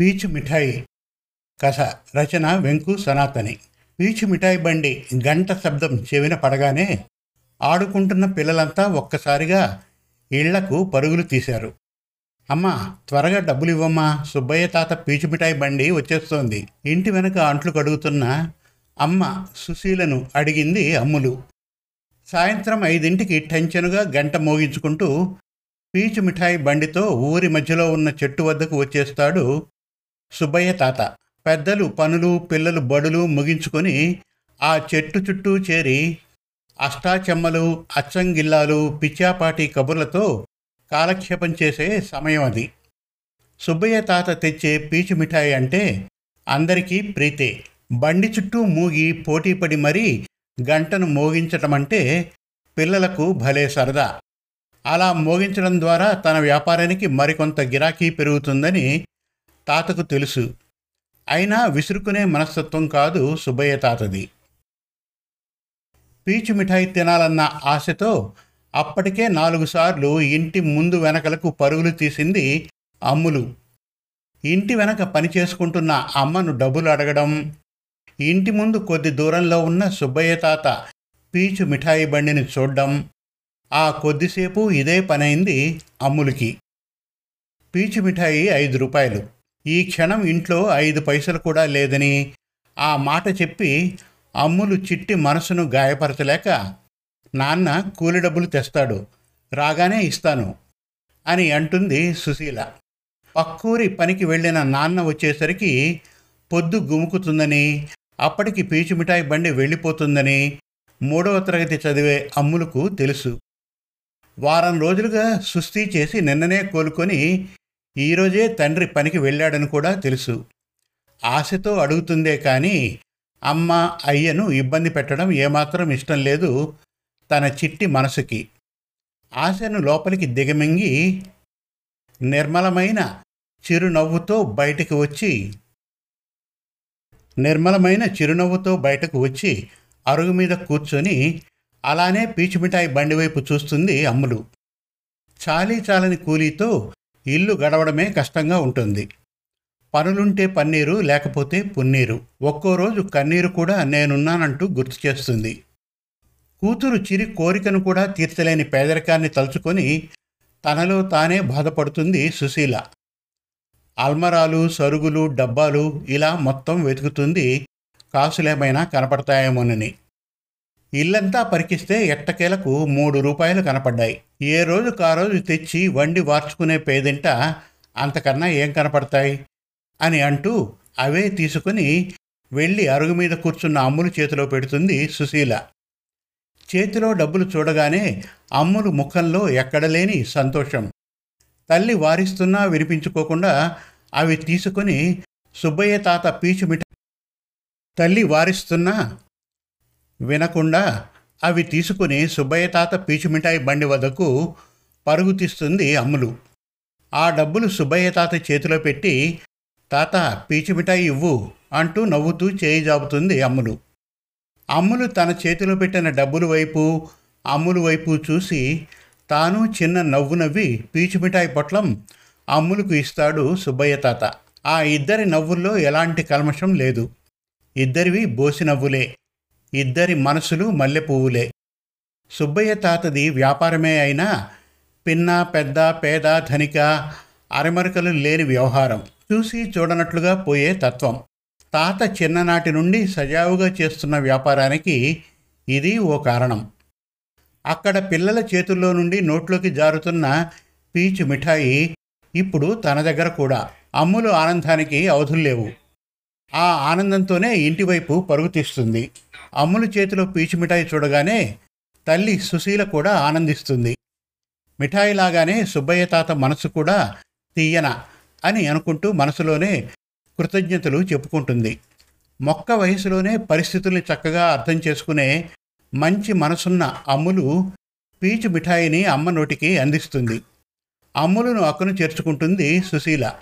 పీచు మిఠాయి కథ రచన వెంకు సనాతని. పీచు మిఠాయి బండి గంట శబ్దం చెవిన పడగానే ఆడుకుంటున్న పిల్లలంతా ఒక్కసారిగా ఇళ్ళకు పరుగులు తీశారు. అమ్మా త్వరగా డబ్బులు ఇవ్వమ్మా సుబ్బయ్య తాత పీచు మిఠాయి బండి వచ్చేస్తోంది. ఇంటి వెనక అంట్లు కడుగుతున్న అమ్మ సుశీలను అడిగింది అమ్ములు. సాయంత్రం ఐదింటికి టెన్షన్గా గంట మోగించుకుంటూ పీచు మిఠాయి బండితో ఊరి మధ్యలో ఉన్న చెట్టు వద్దకు వచ్చేస్తాడు సుబ్బయ్య తాత. పెద్దలు పనులు పిల్లలు బడులు ముగించుకొని ఆ చెట్టు చుట్టూ చేరి అష్టాచెమ్మలు అచ్చంగిల్లాలు పిచ్చాపాటి కబుర్లతో కాలక్షేపం చేసే సమయం అది. సుబ్బయ్య తాత తెచ్చే పీచు మిఠాయి అంటే అందరికీ ప్రీతే. బండి చుట్టూ మూగి పోటీపడి మరీ గంటను మోగించటం అంటే పిల్లలకు భలే సరదా. అలా మోగించడం ద్వారా తన వ్యాపారానికి మరికొంత గిరాకీ పెరుగుతుందని తాతకు తెలుసు. అయినా విసురుకునే మనస్తత్వం కాదు సుబ్బయ్య తాతది. పీచు మిఠాయి తినాలన్న ఆశతో అప్పటికే నాలుగు సార్లు ఇంటి ముందు వెనకలకు పరుగులు తీసింది అమ్ములు. ఇంటి వెనక పని చేసుకుంటున్న అమ్మను డబ్బులు అడగడం ఇంటి ముందు కొద్ది దూరంలో ఉన్న సుబ్బయ్య తాత పీచు మిఠాయి బండిని చూడ్డం ఆ కొద్దిసేపు ఇదే పనైంది అమ్ములకి. పీచు మిఠాయి ఐదు రూపాయలు. ఈ క్షణం ఇంట్లో ఐదు పైసలు కూడా లేదని ఆ మాట చెప్పి అమ్ములు చిట్టి మనసును గాయపరచలేక నాన్న కూలి డబ్బులు తెస్తాడు రాగానే ఇస్తాను అని అంటుంది సుశీల. పక్కూరి పనికి వెళ్ళిన నాన్న వచ్చేసరికి పొద్దు గుముకుతుందని అప్పటికి పీచు మిఠాయి బండి వెళ్ళిపోతుందని మూడవ తరగతి చదివే అమ్ములకు తెలుసు. వారం రోజులుగా సుస్థి చేసి నిన్ననే కోలుకొని ఈరోజే తండ్రి పనికి వెళ్ళాడని కూడా తెలుసు. ఆశతో అడుగుతుందే కానీ అమ్మ అయ్యను ఇబ్బంది పెట్టడం ఏమాత్రం ఇష్టం లేదు తన చిట్టి మనసుకి. ఆశను లోపలికి దిగమింగి నిర్మలమైన చిరునవ్వుతో బయటికి వచ్చి నిర్మలమైన చిరునవ్వుతో బయటకు వచ్చి అరుగు మీద కూర్చొని అలానే పీచు మిఠాయి బండి వైపు చూస్తుంది అమ్ములు. చాలీ చాలని కూలీతో ఇల్లు గడవడమే కష్టంగా ఉంటుంది. పనులుంటే పన్నీరు లేకపోతే పున్నీరు. ఒక్కో రోజు కన్నీరు కూడా నేనున్నానంటూ గుర్తు చేస్తుంది. కూతురు చిరి కోరికను కూడా తీర్చలేని పేదరికాన్ని తలుచుకొని తనలో తానే బాధపడుతుంది సుశీల. అల్మరాలు సరుగులు డబ్బాలు ఇలా మొత్తం వెతుకుతుంది. కాసులేమైనా కనపడతాయేమోనని. ఇల్లంతా పరికిస్తే ఎట్టకేలకు మూడు రూపాయలు కనపడ్డాయి. ఏ రోజు ఆ రోజు తెచ్చి వండి వార్చుకునే పేదింట అంతకన్నా ఏం కనపడతాయి? అని అంటూ అవే తీసుకుని వెళ్ళి అరుగు మీద కూర్చున్న అమ్ములు చేతిలో పెడుతుంది సుశీల. చేతిలో డబ్బులు చూడగానే అమ్ములు ముఖంలో ఎక్కడలేని సంతోషం. తల్లి వారిస్తున్నా వినిపించుకోకుండా అవి తీసుకొని సుబ్బయ్య తాత పీచు మిఠాయి తల్లి వారిస్తున్నా వినకుండా అవి తీసుకుని సుబ్బయ్య తాత పీచు మిఠాయి బండి వద్దకు పరుగు తీస్తుంది అమ్ములు. ఆ డబ్బులు సుబ్బయ్య తాత చేతిలో పెట్టి తాత పీచు మిఠాయి ఇవ్వు అంటూ నవ్వుతూ చేయి జాపుతుంది అమ్ములు. అమ్ములు తన చేతిలో పెట్టిన డబ్బుల వైపు అమ్ములు వైపు చూసి తాను చిన్న నవ్వు నవ్వి పీచు మిఠాయి పొట్లం అమ్ములకు ఇస్తాడు సుబ్బయ్య తాత. ఆ ఇద్దరి నవ్వుల్లో ఎలాంటి కల్మషం లేదు. ఇద్దరివి బోసి నవ్వులే ఇద్దరి మనసులు మల్లె పువ్వులే సుబ్బయ్య తాతది వ్యాపారమే అయినా పిన్న పెద్ద పేద ధనిక అరమరికలు లేని వ్యవహారం. చూసి చూడనట్లుగా పోయే తత్వం. తాత చిన్ననాటి నుండి సజావుగా చేస్తున్న వ్యాపారానికి ఇది ఓ కారణం. అక్కడ పిల్లల చేతుల్లో నుండి నోట్లోకి జారుతున్న పీచు మిఠాయి ఇప్పుడు తన దగ్గర కూడా. అమ్ములు ఆనందానికి అవధులు లేవు. ఆ ఆనందంతోనే ఇంటివైపు పరుగు తీస్తుంది. అమ్ములు చేతిలో పీచు మిఠాయి చూడగానే తల్లి సుశీల కూడా ఆనందిస్తుంది. మిఠాయి లాగానే సుబ్బయ్య తాత మనసు కూడా తీయన అని అనుకుంటూ మనసులోనే కృతజ్ఞతలు చెప్పుకుంటుంది. మొక్క వయసులోనే పరిస్థితుల్ని చక్కగా అర్థం చేసుకునే మంచి మనసున్న అమ్ములు పీచు మిఠాయిని అమ్మ నోటికి అందిస్తుంది. అమ్ములను అక్కను చేర్చుకుంటుంది సుశీల.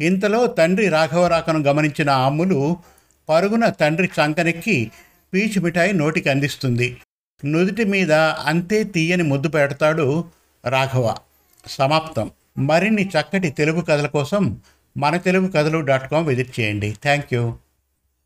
ఇంతలో తండ్రి రాఘవరాకను గమనించిన అమ్ములు పరుగున తండ్రి చంకనెక్కి పీచు మిఠాయి నోటికి అందిస్తుంది. నుదుటి మీద అంతే తీయని ముద్దు పెడతాడు రాఘవ. సమాప్తం. మరిన్ని చక్కటి తెలుగు కథల కోసం మన తెలుగు కథలు డాట్ కామ్ విజిట్ చేయండి. Thank you.